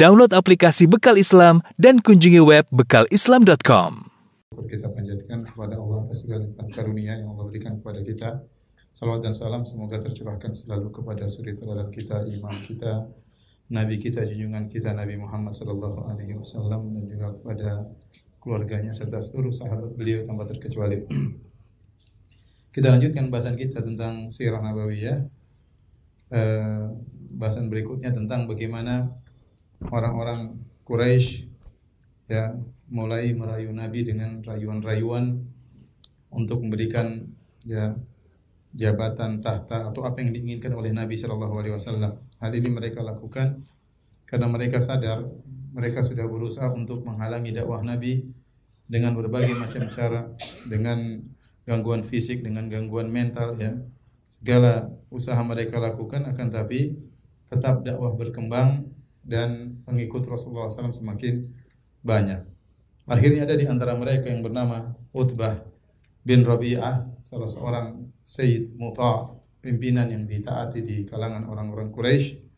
Download aplikasi Bekal Islam dan kunjungi web bekalislam.com. Kita panjatkan kepada Allah atas segala karunia yang Allah berikan kepada kita. Salawat dan salam semoga tercurahkan selalu kepada suri teladan kita, imam kita, nabi kita, junjungan kita Nabi Muhammad sallallahu alaihi wasallam dan juga kepada keluarganya serta seluruh sahabat beliau tanpa terkecuali. kita lanjutkan bahasan kita tentang sirah nabawiyah. Eh, bahasan berikutnya tentang bagaimana orang-orang Quraisy ya mulai merayu Nabi dengan rayuan-rayuan untuk memberikan ya jabatan tahta atau apa yang diinginkan oleh Nabi Shallallahu Alaihi Wasallam. Hal ini mereka lakukan karena mereka sadar mereka sudah berusaha untuk menghalangi dakwah Nabi dengan berbagai macam cara, dengan gangguan fisik, dengan gangguan mental ya. Segala usaha mereka lakukan akan tapi tetap dakwah berkembang dan pengikut Rasulullah SAW semakin banyak. Akhirnya ada di antara mereka yang bernama Utbah bin Rabi'ah, salah seorang Sayyid Muta, pimpinan yang ditaati di kalangan orang-orang Quraisy.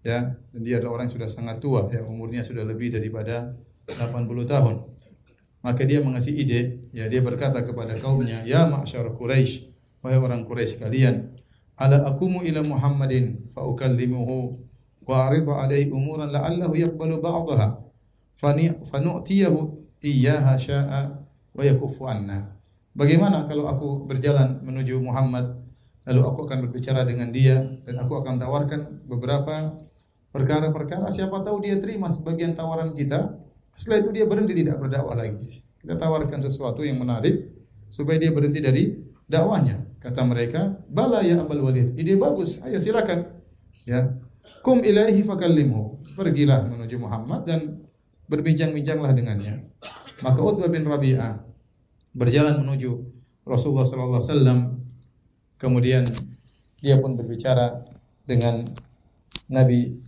Ya, dan dia adalah orang yang sudah sangat tua, ya umurnya sudah lebih daripada 80 tahun. Maka dia mengasih ide, ya dia berkata kepada kaumnya, "Ya ma'syar Quraisy, wahai orang Quraisy kalian, ala akumu ila Muhammadin fa ukallimuhu aridu alaihi umuran la'allahu yaqbalu ba'daha fanu'tiyahu iyyaha sya'a wa. Bagaimana kalau aku berjalan menuju Muhammad lalu aku akan berbicara dengan dia dan aku akan tawarkan beberapa perkara-perkara. Siapa tahu dia terima sebagian tawaran kita setelah itu dia berhenti tidak berdakwah lagi. Kita tawarkan sesuatu yang menarik supaya dia berhenti dari dakwahnya. Kata mereka bala ya abul walid. Ide bagus. Ayo silakan. Ya Kum ilaihi fakallimhu. Pergilah menuju Muhammad dan berbincang-bincanglah dengannya. Maka Utbah bin Rabi'ah berjalan menuju Rasulullah sallallahu alaihi wasallam. Kemudian dia pun berbicara dengan Nabi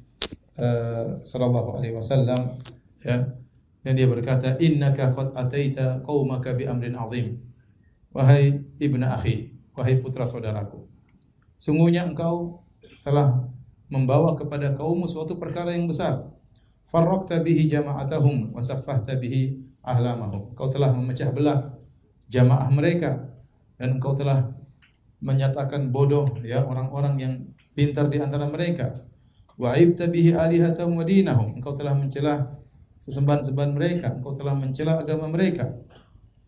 uh, sallallahu alaihi wasallam ya. Dan dia berkata, "Innaka qad ataita qaumaka bi amrin azim." Wahai ibnu akhi, wahai putra saudaraku. Sungguhnya engkau telah membawa kepada kaummu suatu perkara yang besar. Farraqta bihi jama'atahum wa saffahta bihi ahlamahum. Kau telah memecah belah jamaah mereka dan engkau telah menyatakan bodoh ya orang-orang yang pintar di antara mereka. Wa aibta bihi alihatahum wa dinahum. Engkau telah mencela sesembahan-sembahan mereka, engkau telah mencela agama mereka.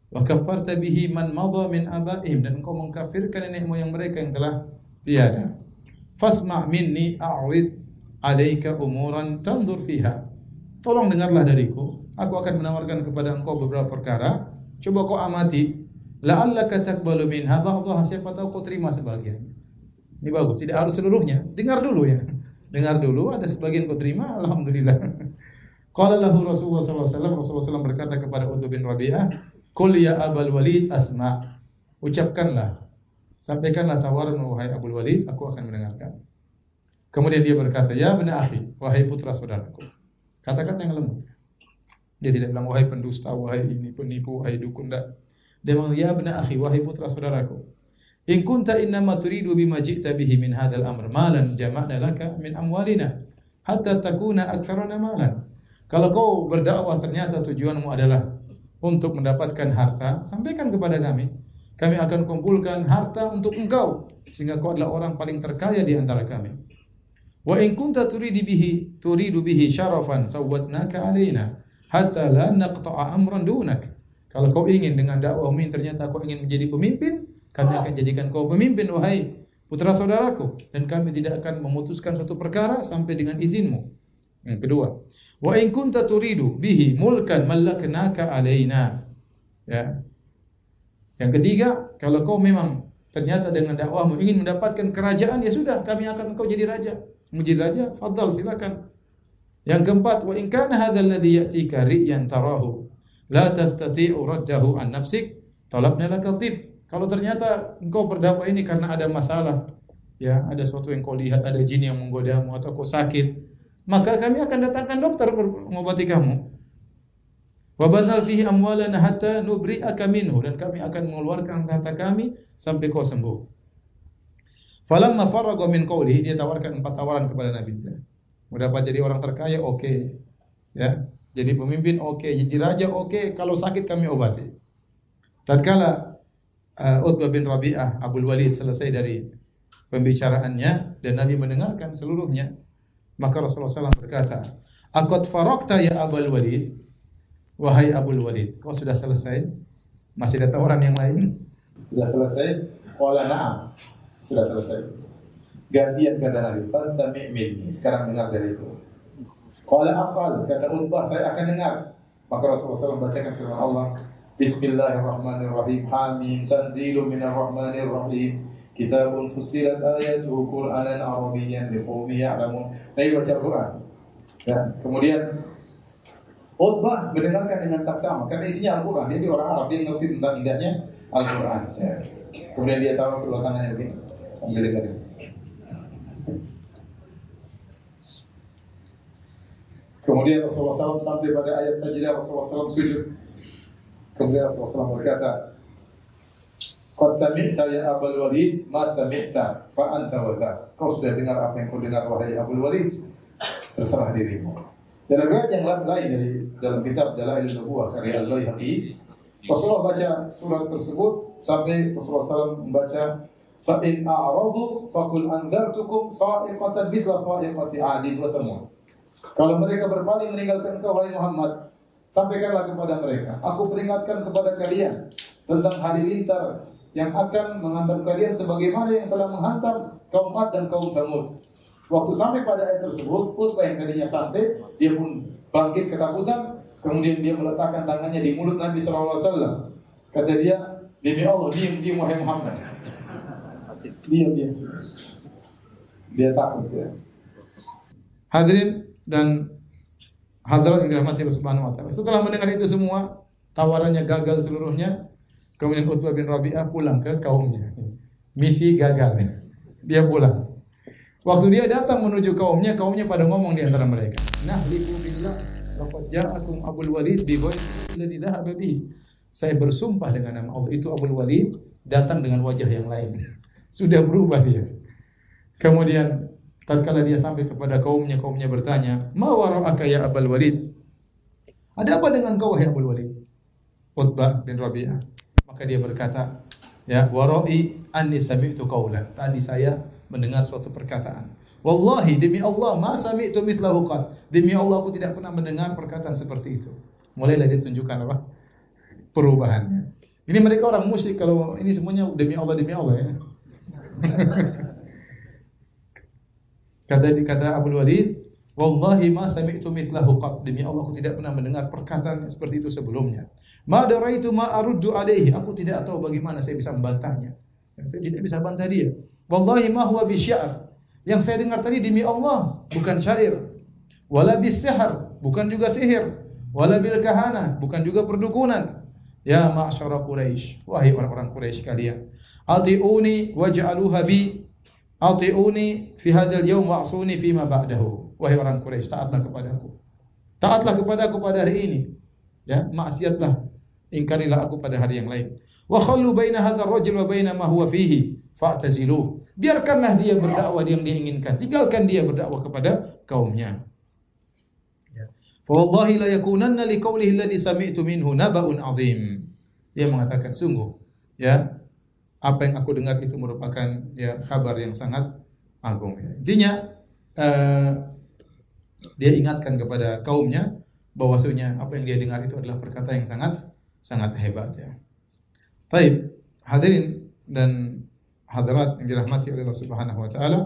Wa kaffarta bihi man madha min abaihim dan engkau mengkafirkan nenek moyang mereka yang telah tiada fasma' minni a'rid alaika umuran tandur fiha. Tolong dengarlah dariku. Aku akan menawarkan kepada engkau beberapa perkara. Coba kau amati. La'allaka taqbalu minha ba'daha. Siapa tahu kau terima sebagian. Ini bagus, tidak harus seluruhnya. Dengar dulu ya. Dengar dulu, ada sebagian kau terima, alhamdulillah. Qala lahu Rasulullah sallallahu alaihi wasallam, Rasulullah SAW berkata kepada Utbah bin Rabi'ah, "Qul ya Abul Walid asma." Ucapkanlah Sampaikanlah tawaran wahai Abu Walid, aku akan mendengarkan. Kemudian dia berkata, "Ya bani akhi, wahai putra saudaraku." Kata-kata yang lembut. Dia tidak bilang wahai pendusta, wahai ini penipu, wahai dukun enggak. Dia bilang, "Ya bani akhi, wahai putra saudaraku." In kunta innama turidu bima ji'ta bihi min amr malan jama'na laka min amwalina hatta takuna aktsarana malan. Kalau kau berdakwah ternyata tujuanmu adalah untuk mendapatkan harta, sampaikan kepada kami kami akan kumpulkan harta untuk engkau sehingga kau adalah orang paling terkaya di antara kami. Wa in kunta turidu bihi turidu bihi syarafan sawwatnaka alaina hatta la naqta'a amran dunak. Kalau kau ingin dengan dakwah ini ternyata kau ingin menjadi pemimpin, kami akan jadikan kau pemimpin wahai putra saudaraku dan kami tidak akan memutuskan suatu perkara sampai dengan izinmu. Yang kedua, wa in kunta turidu bihi mulkan mallaknaka alaina. Ya, yang ketiga, kalau kau memang ternyata dengan dakwahmu ingin mendapatkan kerajaan, ya sudah, kami akan kau jadi raja. Mau jadi raja, fadal silakan. Yang keempat, wa in kana hadzal ladzi ya'tika ri'yan tarahu la tastati'u raddahu an nafsik, talabna laka tib. Kalau ternyata engkau berdakwah ini karena ada masalah, ya, ada sesuatu yang kau lihat, ada jin yang menggodamu atau kau sakit, maka kami akan datangkan dokter mengobati kamu. Wa badhal fihi amwalana hatta nubri'aka minhu dan kami akan mengeluarkan harta kami sampai kau sembuh. Falamma faragha min qawlihi dia tawarkan empat tawaran kepada Nabi. Mau dapat jadi orang terkaya oke. Okay. Ya. Jadi pemimpin oke, jadi raja oke, kalau sakit kami obati. Tatkala uh, Utbah bin Rabi'ah Abdul Walid selesai dari pembicaraannya dan Nabi mendengarkan seluruhnya, maka Rasulullah SAW berkata, "Akot farokta ya Abul Walid, wahai Abul Walid, kau sudah selesai? Masih ada tawaran yang lain?" Sudah selesai? Qala na'am. Sudah selesai. Gantian kata Nabi, "Fastami' minni." Sekarang dengar dariku. Qala afal, kata Utbah, saya akan dengar. Maka Rasulullah SAW bacakan firman Allah, Bismillahirrahmanirrahim. Hamim tanzilu minar rahmanir rahim. Kitabun fussilat ayatuhu Qur'anan Arabiyyan liqaumin ya'lamun. Nabi baca Al-Qur'an. Ya, kemudian Utbah mendengarkan dengan saksama karena isinya Al-Qur'an. Jadi orang Arab dia ngerti tentang indahnya Al-Qur'an. Ya. Kemudian dia taruh kedua tangannya begini sambil dengerin. Kemudian Rasulullah SAW sampai pada ayat sajidah Rasulullah SAW sujud. Kemudian Rasulullah SAW berkata, Qad sami'ta ya Abul Walid, ma sami'ta fa anta Kau sudah dengar apa yang kau dengar wahai Abul Walid? Terserah dirimu. Dan riwayat yang lain dari dalam kitab Dalail Nubuwah karya Al-Baihaqi, Rasulullah baca surat tersebut sampai Rasulullah SAW membaca a'radu faqul anzartukum sa'iqatan mithla sa'iqati 'adin wa thamud. Kalau mereka berpaling meninggalkan kau wahai Muhammad, sampaikanlah kepada mereka, aku peringatkan kepada kalian tentang hari lintar yang akan menghantam kalian sebagaimana yang telah menghantam kaum Ad dan kaum Thamud. Waktu sampai pada ayat tersebut, Utbah yang tadinya santai, dia pun bangkit ketakutan, kemudian dia meletakkan tangannya di mulut Nabi SAW. Kata dia, demi Allah, diam, diam wahai Muhammad. Diam, diam. Dia takut ya. Hadirin dan hadirat yang dirahmati Allah Subhanahu wa taala. Setelah mendengar itu semua, tawarannya gagal seluruhnya, kemudian Utbah bin Rabi'ah pulang ke kaumnya. Misi gagal. Dia pulang. Waktu dia datang menuju kaumnya, kaumnya pada ngomong di antara mereka. Nah, billah laqad ja'akum Abul Walid bi alladhi dhahaba bihi. Saya bersumpah dengan nama Allah itu Abul Walid datang dengan wajah yang lain. Sudah berubah dia. Kemudian tatkala dia sampai kepada kaumnya, kaumnya bertanya, "Ma wara'aka ya Abul Walid?" Ada apa dengan kau wahai Abul Walid? Utbah bin Rabi'ah. Maka dia berkata, ya, "Wara'i anni sami'tu qaulan." Tadi saya mendengar suatu perkataan. Wallahi demi Allah ma sami'tu mithlahu qad. Demi Allah aku tidak pernah mendengar perkataan seperti itu. Mulailah dia tunjukkan apa? Perubahannya. Ini mereka orang musyrik kalau ini semuanya demi Allah demi Allah ya. kata kata Abu Walid, Wallahi ma sami'tu mithlahu qad. Demi Allah aku tidak pernah mendengar perkataan seperti itu sebelumnya. Ma daraitu ma aruddu alaihi. Aku tidak tahu bagaimana saya bisa membantahnya. Saya tidak bisa bantah dia. Wallahi ma huwa bisya'ar. Yang saya dengar tadi demi Allah, bukan syair. Wala bisihar, bukan juga sihir. Wala bil kahana, bukan juga perdukunan. Ya ma'syara Quraisy, wahai orang-orang Quraisy kalian. Atiuni waj'aluha bi Atiuni fi hadzal yaum wa'suni fi ma ba'dahu. Wahai orang Quraisy, taatlah kepadaku. Taatlah kepadaku pada hari ini. Ya, maksiatlah. Ingkarilah aku pada hari yang lain. Wa khallu baina hadzal rajul wa baina ma huwa fihi fa'tazilu. Biarkanlah dia berdakwah yang dia inginkan. Tinggalkan dia berdakwah kepada kaumnya. Ya. Fa wallahi la yakunanna li qawlihi alladhi sami'tu minhu naba'un azim. Dia mengatakan sungguh ya apa yang aku dengar itu merupakan ya kabar yang sangat agung ya. Intinya uh, dia ingatkan kepada kaumnya bahwasanya apa yang dia dengar itu adalah perkata yang sangat sangat hebat ya. Taib, hadirin dan hadirat yang dirahmati oleh Allah Subhanahu wa taala,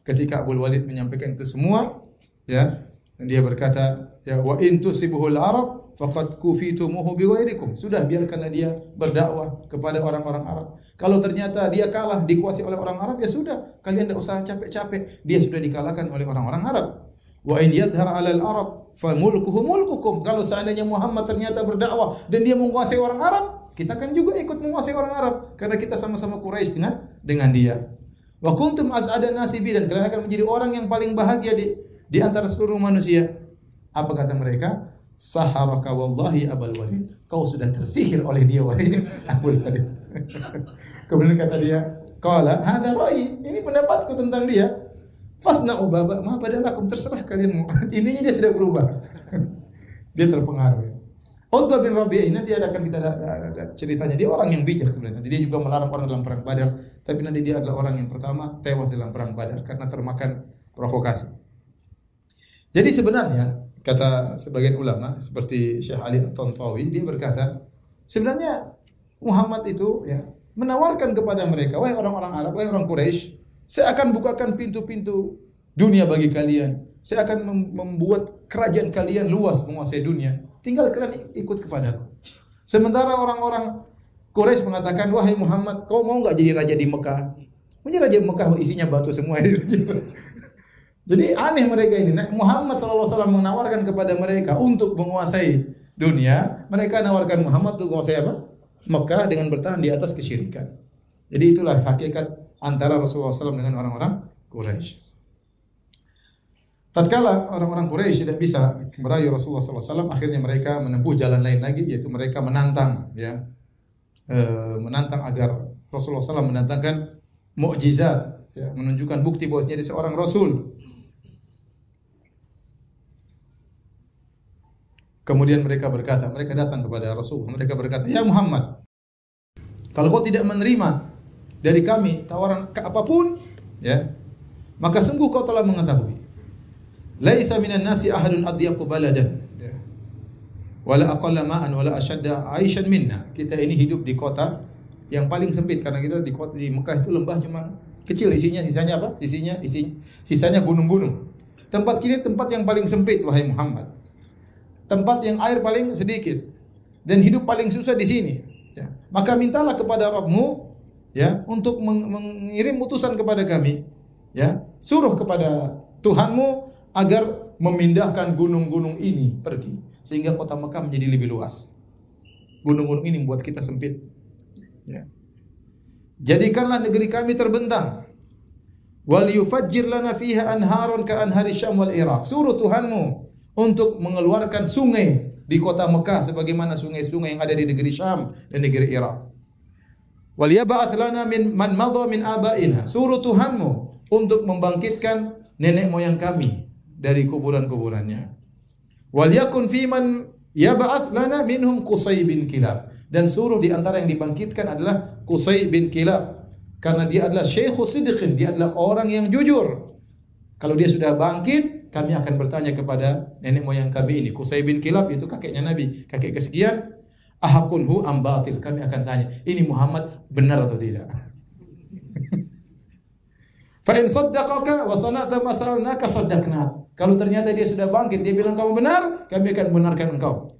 ketika Abu Walid menyampaikan itu semua, ya, dan dia berkata, ya wa in tusibuhul arab faqad kufitumuhu biwairikum. Sudah biarkanlah dia berdakwah kepada orang-orang Arab. Kalau ternyata dia kalah dikuasai oleh orang Arab ya sudah, kalian tidak usah capek-capek. Dia sudah dikalahkan oleh orang-orang Arab. Wa in yadhhar 'alal arab fa mulkuhu mulkukum. Kalau seandainya Muhammad ternyata berdakwah dan dia menguasai orang Arab, kita kan juga ikut menguasai orang Arab karena kita sama-sama Quraisy dengan dengan dia. Wa kuntum az'ada nasibi dan kalian akan menjadi orang yang paling bahagia di di antara seluruh manusia. Apa kata mereka? Saharaka wallahi Abul Walid. Kau sudah tersihir oleh dia wahai Abul Walid. Kemudian kata dia, "Qala hadza ra'yi." Ini pendapatku tentang dia. Fasna ubaba ma badalakum terserah kalian mau. Dia sudah berubah. Dia terpengaruh. Utbah bin Rabi'ah dia akan kita ada, ada, ada ceritanya. Dia orang yang bijak sebenarnya. Dia juga melarang orang dalam perang Badar, tapi nanti dia adalah orang yang pertama tewas dalam perang Badar karena termakan provokasi. Jadi sebenarnya kata sebagian ulama seperti Syekh Ali Tontawi dia berkata sebenarnya Muhammad itu ya menawarkan kepada mereka wahai orang-orang Arab wahai orang Quraisy saya akan bukakan pintu-pintu dunia bagi kalian saya akan membuat kerajaan kalian luas menguasai dunia tinggal kalian ikut kepadaku sementara orang-orang Quraisy mengatakan wahai Muhammad kau mau nggak jadi raja di Mekah menjadi raja Mekah isinya batu semua Jadi aneh mereka ini. Nah, Muhammad SAW menawarkan kepada mereka untuk menguasai dunia. Mereka nawarkan Muhammad untuk menguasai apa? Mekah dengan bertahan di atas kesyirikan. Jadi itulah hakikat antara Rasulullah SAW dengan orang-orang Quraisy. Tatkala orang-orang Quraisy tidak bisa merayu Rasulullah SAW, akhirnya mereka menempuh jalan lain lagi, yaitu mereka menantang, ya, e, menantang agar Rasulullah SAW menantangkan mukjizat, ya, menunjukkan bukti bahwasanya dia seorang Rasul. Kemudian mereka berkata, mereka datang kepada Rasul, mereka berkata, "Ya Muhammad, kalau kau tidak menerima dari kami tawaran apa pun, ya, maka sungguh kau telah mengetahui. Laisa minan nasi ahadun adyaqu baladan." Ya. Wala aqalla ma'an wala ashadda 'aishan minna. Kita ini hidup di kota yang paling sempit karena kita di kota di Mekah itu lembah cuma kecil isinya sisanya apa? Isinya isi sisanya gunung-gunung. Tempat kini tempat yang paling sempit wahai Muhammad tempat yang air paling sedikit dan hidup paling susah di sini. Ya. Maka mintalah kepada Rabbmu ya untuk meng mengirim utusan kepada kami. Ya, suruh kepada Tuhanmu agar memindahkan gunung-gunung ini pergi sehingga kota Mekah menjadi lebih luas. Gunung-gunung ini membuat kita sempit. Ya. Jadikanlah negeri kami terbentang. Wal yufajjir lana fiha anharun ka anhari Syam wal Iraq. Suruh Tuhanmu untuk mengeluarkan sungai di kota Mekah sebagaimana sungai-sungai yang ada di negeri Syam dan negeri Irak. Wal yab'ats lana min man madha min abaina. Suruh Tuhanmu untuk membangkitkan nenek moyang kami dari kuburan-kuburannya. Wal yakun fi man yab'ats lana minhum Qusay bin Kilab. Dan suruh di antara yang dibangkitkan adalah Qusay bin Kilab karena dia adalah syekhu sidqin, dia adalah orang yang jujur. Kalau dia sudah bangkit, kami akan bertanya kepada nenek moyang kami ini. Kusai bin Kilab itu kakeknya Nabi, kakek kesekian. Ahakunhu ambatil. Kami akan tanya, ini Muhammad benar atau tidak? Fa in saddaqaka wa sana'ta masalnaka saddaqna. Kalau ternyata dia sudah bangkit, dia bilang kamu benar, kami akan benarkan engkau.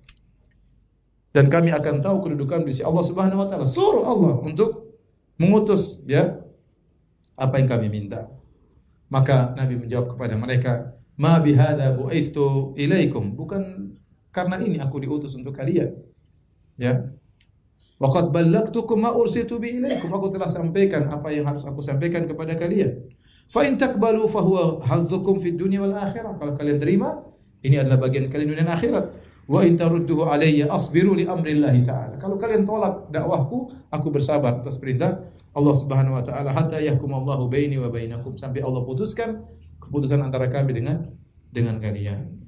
Dan kami akan tahu kedudukan di sisi Allah Subhanahu wa taala. Suruh Allah untuk mengutus ya apa yang kami minta. Maka Nabi menjawab kepada mereka, Ma bihadza bu'ithu ilaikum. Bukan karena ini aku diutus untuk kalian. Ya. Waqad ballagtukum ma ursiltu bi ilaikum. Aku telah sampaikan apa yang harus aku sampaikan kepada kalian. Fa in takbalu fa huwa hadzukum fid dunya wal akhirah. Kalau kalian terima, ini adalah bagian kalian dunia dan akhirat. Wa in tarudduhu alayya asbiru li amrillahi ta'ala. Kalau kalian tolak dakwahku, aku bersabar atas perintah Allah Subhanahu wa taala hatta yahkumallahu baini wa bainakum sampai Allah putuskan keputusan antara kami dengan dengan kalian.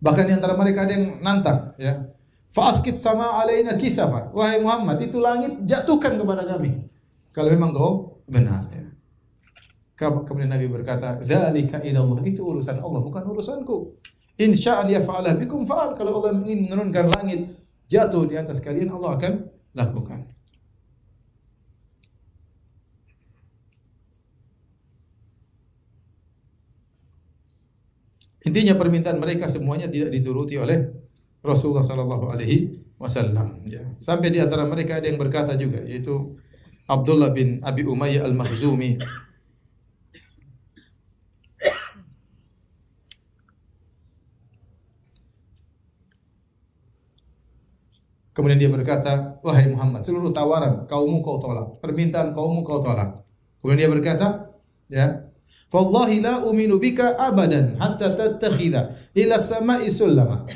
Bahkan di antara mereka ada yang nantang, ya. Fa'askit sama alaina kisafa. Wahai Muhammad, itu langit jatuhkan kepada kami. Kalau memang kau benar, ya. Kemudian Nabi berkata, "Dzalika ilallah." Itu urusan Allah, bukan urusanku. Insya Allah yaf'ala bikum fa'al. Kalau Allah ingin menurunkan langit jatuh di atas kalian, Allah akan lakukan. Intinya permintaan mereka semuanya tidak dituruti oleh Rasulullah sallallahu alaihi wasallam ya. Sampai di antara mereka ada yang berkata juga yaitu Abdullah bin Abi Umayyah Al-Makhzumi Kemudian dia berkata, "Wahai Muhammad, seluruh tawaran kaummu kau tolak, permintaan kaummu kau tolak." Kemudian dia berkata, ya, Fallahi la uminu bika abadan hatta tattakhidha ila sama'i sullama.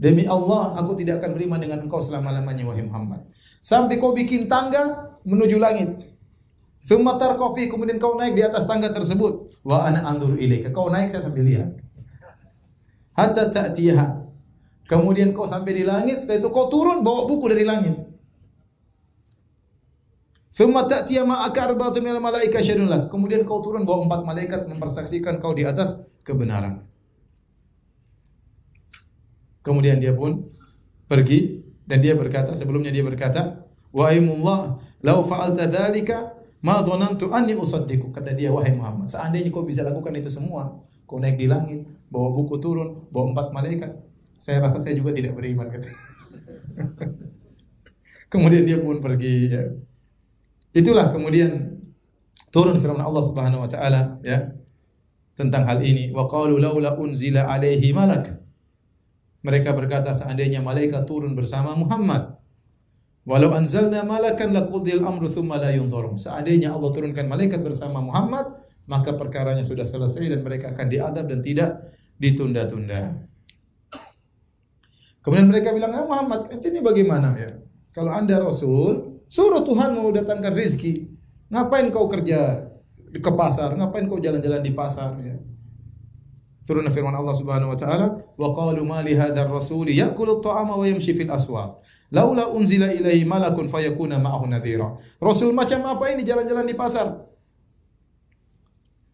Demi Allah, aku tidak akan beriman dengan engkau selama-lamanya wahai Muhammad. Sampai kau bikin tangga menuju langit. Thumma tarqafi, kemudian kau naik di atas tangga tersebut. Wa ana anzuru ilaika. Kau naik saya sambil lihat. Hatta ta'tiyaha. Kemudian kau sampai di langit, setelah itu kau turun bawa buku dari langit. Kemudian kau turun bawa empat malaikat mempersaksikan kau di atas kebenaran. Kemudian dia pun pergi dan dia berkata sebelumnya dia berkata, "Wa aimullah, law fa'alta dzalika ma dhanantu anni usaddiqu." Kata dia, "Wahai Muhammad, seandainya kau bisa lakukan itu semua, kau naik di langit, bawa buku turun, bawa empat malaikat, saya rasa saya juga tidak beriman." Kata. Kemudian dia pun pergi ya. Itulah kemudian turun firman Allah Subhanahu wa taala ya tentang hal ini wa qalu laula unzila alaihi malak mereka berkata seandainya malaikat turun bersama Muhammad walau anzalna malakan laqudil amru thumma la yunzarun seandainya Allah turunkan malaikat bersama Muhammad maka perkaranya sudah selesai dan mereka akan diadab dan tidak ditunda-tunda Kemudian mereka bilang, "Ya Muhammad, ini bagaimana ya? Kalau Anda rasul, Suruh Tuhan mau datangkan rizki. Ngapain kau kerja ke pasar? Ngapain kau jalan-jalan di pasar? Ya. Turun firman Allah Subhanahu wa taala, "Wa qalu ma li hadzal rasul ya'kulu at-ta'ama wa yamshi fil aswaq. Laula unzila ilaihi malakun fayakuna ma'ahu nadhira." Rasul macam apa ini jalan-jalan di pasar?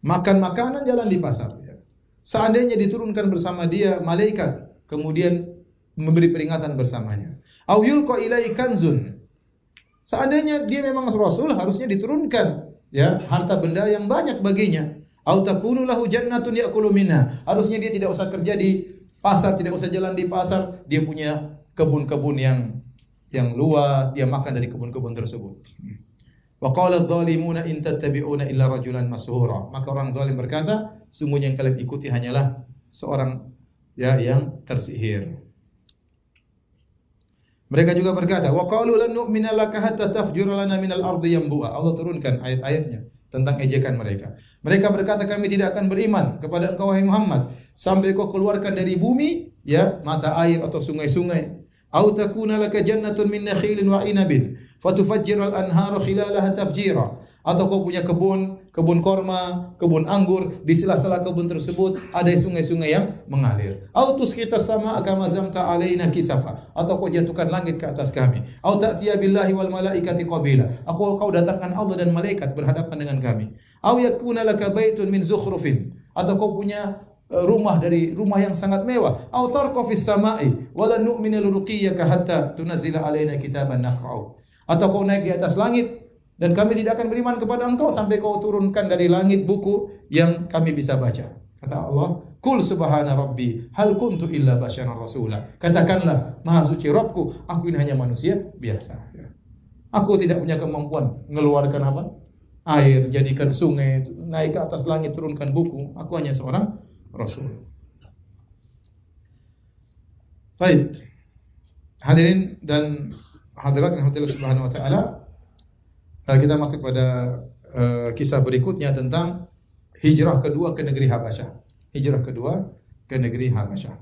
Makan makanan jalan di pasar ya. Seandainya diturunkan bersama dia malaikat, kemudian memberi peringatan bersamanya. Au yulqa kanzun Seandainya dia memang rasul harusnya diturunkan ya harta benda yang banyak baginya. Au takunu lahu jannatun ya'kulu minha. Harusnya dia tidak usah kerja di pasar, tidak usah jalan di pasar, dia punya kebun-kebun yang yang luas, dia makan dari kebun-kebun tersebut. Wa qala adh-dhalimuna in tattabi'una illa rajulan mashura. Maka orang zalim berkata, sungguhnya yang kalian ikuti hanyalah seorang ya yang tersihir. Mereka juga berkata, "Wa qalu lan nu'mina laka hatta tafjura lana minal ardi yanbu'a." Allah turunkan ayat-ayatnya tentang ejekan mereka. Mereka berkata, "Kami tidak akan beriman kepada engkau wahai Muhammad sampai kau keluarkan dari bumi ya mata air atau sungai-sungai Au takuna laka jannatun min nakhilin wa inabin fatufajjira al-anhara khilalaha tafjira. Atau kau punya kebun, kebun korma, kebun anggur, di sela-sela kebun tersebut ada sungai-sungai yang mengalir. Au tusqita sama kama zamta alaina kisafa. Atau kau jatuhkan langit ke atas kami. Au ta'tiya billahi wal malaikati qabila. Aku kau datangkan Allah dan malaikat berhadapan dengan kami. Au yakuna laka baitun min zukhrufin. Atau kau punya Eh, rumah dari rumah yang sangat mewah. Au tarqa fis sama'i wala nu'minu liruqiyyaka hatta tunazzila alaina kitaban naqra'u. Atau kau naik di atas langit dan kami tidak akan beriman kepada engkau sampai kau turunkan dari langit buku yang kami bisa baca. Kata Allah, Kul subhana rabbi, hal kuntu illa basyaran rasula. Katakanlah, maha suci Rabbku, aku ini hanya manusia biasa. Aku tidak punya kemampuan mengeluarkan apa? Air, jadikan sungai, naik ke atas langit, turunkan buku. Aku hanya seorang Rasul. Baik. Hadirin dan hadirat yang hadirat subhanahu wa ta'ala kita masuk pada uh, kisah berikutnya tentang hijrah kedua ke negeri Habasyah. Hijrah kedua ke negeri Habasyah.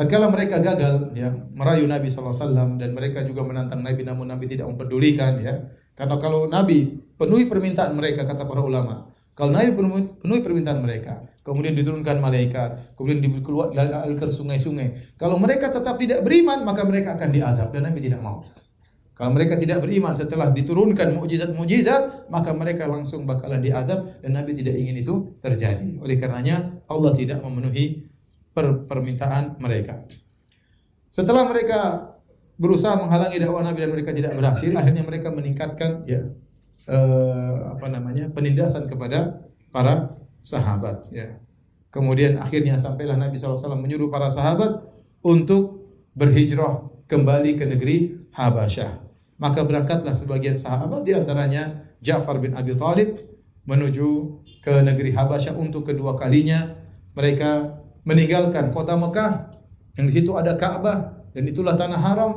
Tatkala mereka gagal ya merayu Nabi SAW dan mereka juga menantang Nabi namun Nabi tidak memperdulikan ya. Karena kalau Nabi penuhi permintaan mereka kata para ulama, kalau Nabi penuhi permintaan mereka, kemudian diturunkan malaikat, kemudian dikeluarkan sungai-sungai. Kalau mereka tetap tidak beriman, maka mereka akan diadab dan Nabi tidak mau. Kalau mereka tidak beriman setelah diturunkan mukjizat-mukjizat, maka mereka langsung bakalan diadab dan Nabi tidak ingin itu terjadi. Oleh karenanya Allah tidak memenuhi per permintaan mereka. Setelah mereka berusaha menghalangi dakwah Nabi dan mereka tidak berhasil, akhirnya mereka meningkatkan ya eh, apa namanya penindasan kepada para sahabat ya. Kemudian akhirnya sampailah Nabi SAW menyuruh para sahabat untuk berhijrah kembali ke negeri Habasyah. Maka berangkatlah sebagian sahabat di antaranya Ja'far bin Abi Thalib menuju ke negeri Habasyah untuk kedua kalinya mereka meninggalkan kota Mekah yang di situ ada Ka'bah dan itulah tanah haram.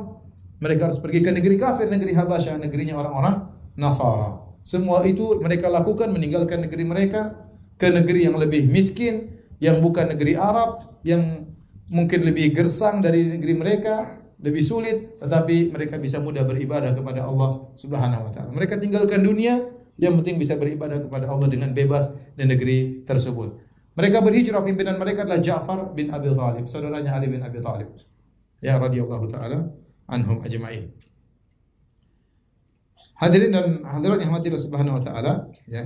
Mereka harus pergi ke negeri kafir, negeri Habasyah, negerinya orang-orang Nasara. Semua itu mereka lakukan meninggalkan negeri mereka ke negeri yang lebih miskin, yang bukan negeri Arab, yang mungkin lebih gersang dari negeri mereka, lebih sulit, tetapi mereka bisa mudah beribadah kepada Allah Subhanahu wa taala. Mereka tinggalkan dunia, yang penting bisa beribadah kepada Allah dengan bebas di negeri tersebut. Mereka berhijrah pimpinan mereka adalah Ja'far bin Abi Thalib, saudaranya Ali bin Abi Thalib. ya radhiyallahu taala anhum ajma'in. Hadirin dan hadirat yang mati Subhanahu wa taala, ya.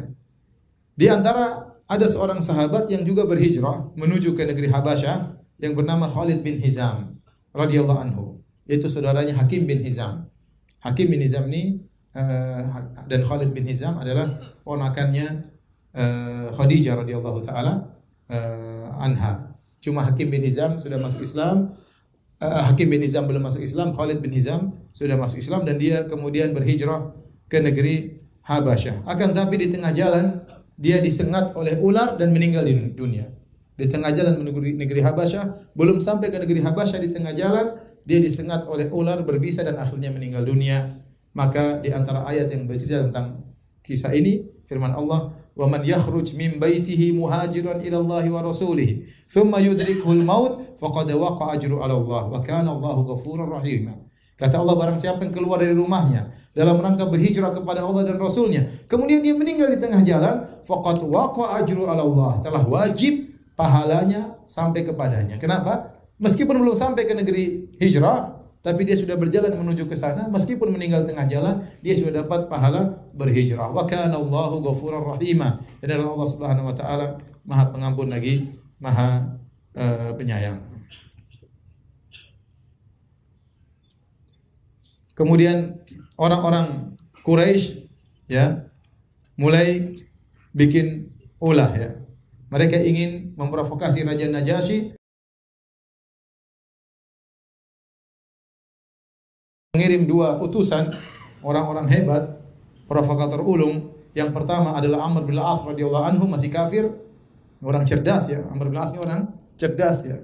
Di antara ada seorang sahabat yang juga berhijrah menuju ke negeri Habasyah yang bernama Khalid bin Hizam radhiyallahu anhu, yaitu saudaranya Hakim bin Hizam. Hakim bin Hizam ini uh, dan Khalid bin Hizam adalah ponakannya uh, Khadijah radhiyallahu taala uh, anha. Cuma Hakim bin Hizam sudah masuk Islam, uh, Hakim bin Hizam belum masuk Islam, Khalid bin Hizam sudah masuk Islam dan dia kemudian berhijrah ke negeri Habasyah. Akan tapi di tengah jalan dia disengat oleh ular dan meninggal di dunia. Di tengah jalan menuju negeri Habasyah, belum sampai ke negeri Habasyah di tengah jalan dia disengat oleh ular berbisa dan akhirnya meninggal dunia. Maka di antara ayat yang bercerita tentang kisah ini firman Allah wa man yakhruj min baitihi muhajiran ila Allah wa rasulih thumma yudrikuhu al-maut faqad waqa ajru ala Allah wa kana Allahu ghafurur rahim Kata Allah barang siapa yang keluar dari rumahnya dalam rangka berhijrah kepada Allah dan Rasulnya, kemudian dia meninggal di tengah jalan, faqad waqa ajru ala Allah, telah wajib pahalanya sampai kepadanya. Kenapa? Meskipun belum sampai ke negeri hijrah, tapi dia sudah berjalan menuju ke sana. Meskipun meninggal tengah jalan dia sudah dapat pahala berhijrah. Wa kana Allahu ghafurur rahima. Dan Allah Subhanahu wa taala Maha Pengampun lagi Maha uh, penyayang. Kemudian orang-orang Quraisy ya mulai bikin ulah ya. Mereka ingin memprovokasi Raja Najasyi mengirim dua utusan orang-orang hebat, provokator ulung. Yang pertama adalah Amr bin As radhiyallahu anhu masih kafir, orang cerdas ya. Amr bin As ini orang cerdas ya.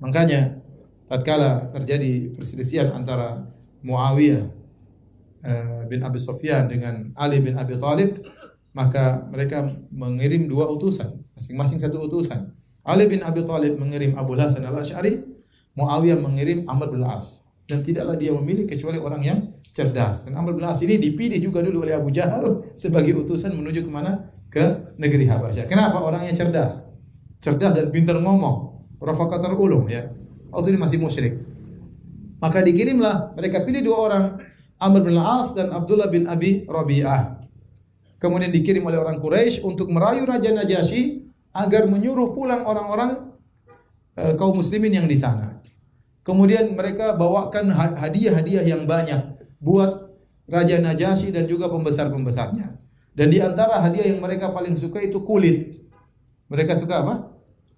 Makanya tatkala terjadi perselisihan antara Muawiyah uh, bin Abi Sufyan dengan Ali bin Abi Thalib, maka mereka mengirim dua utusan, masing-masing satu utusan. Ali bin Abi Thalib mengirim Abu Hasan al-Asy'ari, Muawiyah mengirim Amr bin As dan tidaklah dia memilih kecuali orang yang cerdas. Dan Amr bin As ini dipilih juga dulu oleh Abu Jahal sebagai utusan menuju ke mana? Ke negeri Habasyah. Kenapa? Orang yang cerdas. Cerdas dan pintar ngomong. Provokator ulung ya. Waktu ini masih musyrik. Maka dikirimlah mereka pilih dua orang Amr bin As dan Abdullah bin Abi Rabi'ah. Kemudian dikirim oleh orang Quraisy untuk merayu Raja Najasyi agar menyuruh pulang orang-orang e, kaum muslimin yang di sana. Kemudian mereka bawakan hadiah-hadiah yang banyak buat Raja Najasyi dan juga pembesar-pembesarnya. Dan di antara hadiah yang mereka paling suka itu kulit. Mereka suka apa?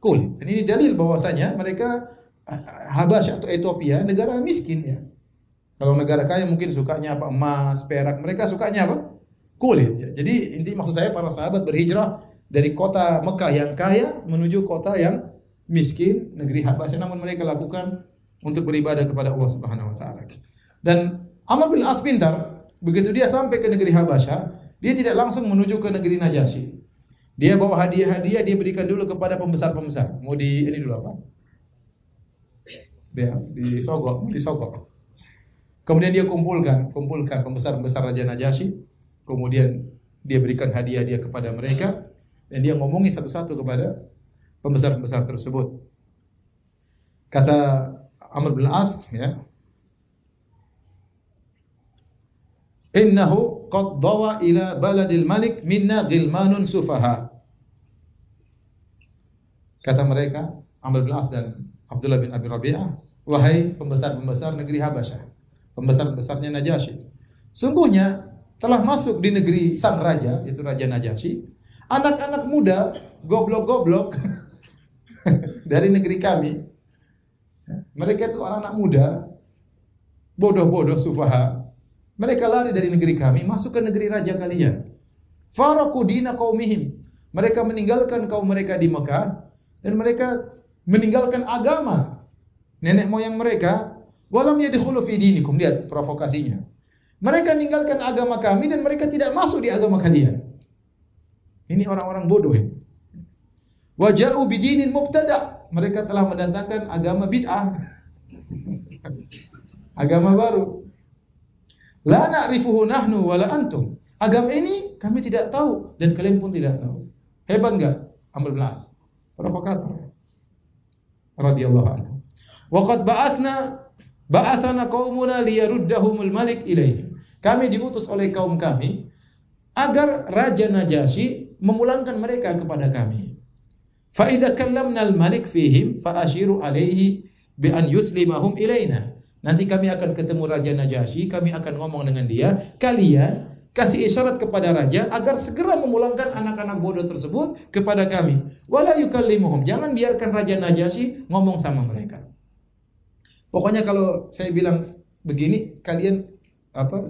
Kulit. Dan ini dalil bahwasanya mereka Habasyah atau Ethiopia negara miskin ya. Kalau negara kaya mungkin sukanya apa? Emas, perak. Mereka sukanya apa? Kulit ya. Jadi inti maksud saya para sahabat berhijrah dari kota Mekah yang kaya menuju kota yang miskin, negeri Habasyah. Namun mereka lakukan untuk beribadah kepada Allah Subhanahu wa taala. Dan Amr bin As pintar, begitu dia sampai ke negeri Habasyah, dia tidak langsung menuju ke negeri Najasyi. Dia bawa hadiah-hadiah dia berikan dulu kepada pembesar-pembesar. Mau di ini dulu apa? Dia disogok, disogok. Kemudian dia kumpulkan, kumpulkan pembesar-pembesar Raja Najasyi. Kemudian dia berikan hadiah dia kepada mereka dan dia ngomongi satu-satu kepada pembesar-pembesar tersebut. Kata Amr bin As ya. Innahu qad dawa ila baladil malik minna ghilmanun sufaha. Kata mereka Amr bin As dan Abdullah bin Abi Rabi'ah, wahai pembesar-pembesar negeri Habasyah, pembesar-pembesarnya Najasyi. Sungguhnya telah masuk di negeri sang raja, itu Raja Najasyi, anak-anak muda goblok-goblok dari negeri kami mereka itu anak-anak muda, bodoh-bodoh, sufaha. Mereka lari dari negeri kami, masuk ke negeri raja kalian. Faraku dina kaumihim. Mereka meninggalkan kaum mereka di Mekah dan mereka meninggalkan agama nenek moyang mereka. Walam yadkhulu fi dinikum. Lihat provokasinya. Mereka meninggalkan agama kami dan mereka tidak masuk di agama kalian. Ini orang-orang bodoh ini. Waja'u bidinin mubtada' mereka telah mendatangkan agama bid'ah. agama baru. La na'rifuhu nahnu wala antum. Agama ini kami tidak tahu dan kalian pun tidak tahu. Hebat enggak? Amr bin As. Provokator. Radhiyallahu anhu. Wa qad ba'athna Ba'athana qaumuna liyaruddahumul malik ilaihim. Kami diutus oleh kaum kami agar Raja Najasyi memulangkan mereka kepada kami. Fa idza al-malik fihim fa ashiru alaihi bi an yuslimahum ilaina. Nanti kami akan ketemu Raja Najasyi, kami akan ngomong dengan dia, kalian kasih isyarat kepada raja agar segera memulangkan anak-anak bodoh tersebut kepada kami. Wala. Jangan biarkan Raja Najasyi ngomong sama mereka. Pokoknya kalau saya bilang begini, kalian apa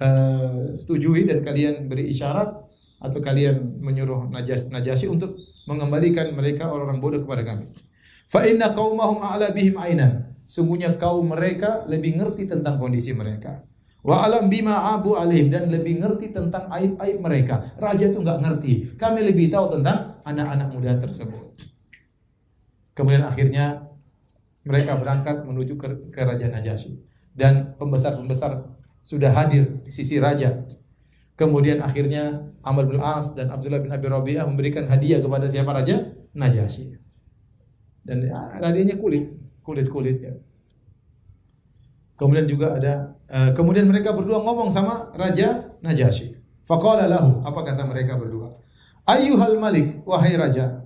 uh, setujui dan kalian beri isyarat atau kalian menyuruh Najas, Najasyi untuk mengembalikan mereka orang-orang bodoh kepada kami. Fa inna qaumahum a'la bihim ainan. Sungguhnya kaum mereka lebih ngerti tentang kondisi mereka. Wa alam bima abu alim dan lebih ngerti tentang aib-aib mereka. Raja itu nggak ngerti. Kami lebih tahu tentang anak-anak muda tersebut. Kemudian akhirnya mereka berangkat menuju ke, ke Raja Najasyi dan pembesar-pembesar sudah hadir di sisi raja. Kemudian akhirnya Amr bin As dan Abdullah bin Abi Rabi'ah memberikan hadiah kepada siapa raja? Najasyi. Dan ya, hadiahnya kulit, kulit-kulit ya. Kemudian juga ada uh, kemudian mereka berdua ngomong sama Raja Najasyi. Faqala lahu, apa kata mereka berdua? Ayyuhal malik, wahai raja,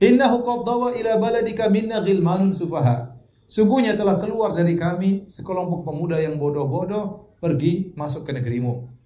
innahu qad dawa ila baladika minna ghilmanun sufaha. Sungguhnya telah keluar dari kami sekelompok pemuda yang bodoh-bodoh pergi masuk ke negerimu.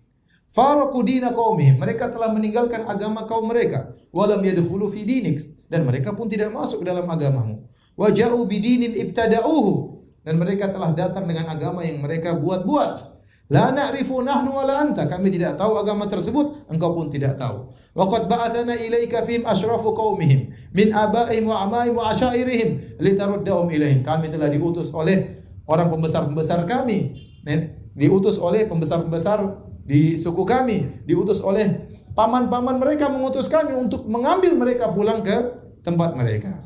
Faraku dina qaumihim. Mereka telah meninggalkan agama kaum mereka. Walam yadkhulu fi dinik. Dan mereka pun tidak masuk dalam agamamu. Waja'u bidinin ibtada'uhu dan mereka telah datang dengan agama yang mereka buat-buat. La na'rifu nahnu wala anta. Kami tidak tahu agama tersebut, engkau pun tidak tahu. Wa qad ba'athana ilaika fihim asyrafu qaumihim min abaihim wa amaihim wa asyairihim litaruddahum ilaihim. Kami telah diutus oleh orang pembesar-pembesar kami. Diutus oleh pembesar-pembesar di suku kami, diutus oleh paman-paman mereka mengutus kami untuk mengambil mereka pulang ke tempat mereka.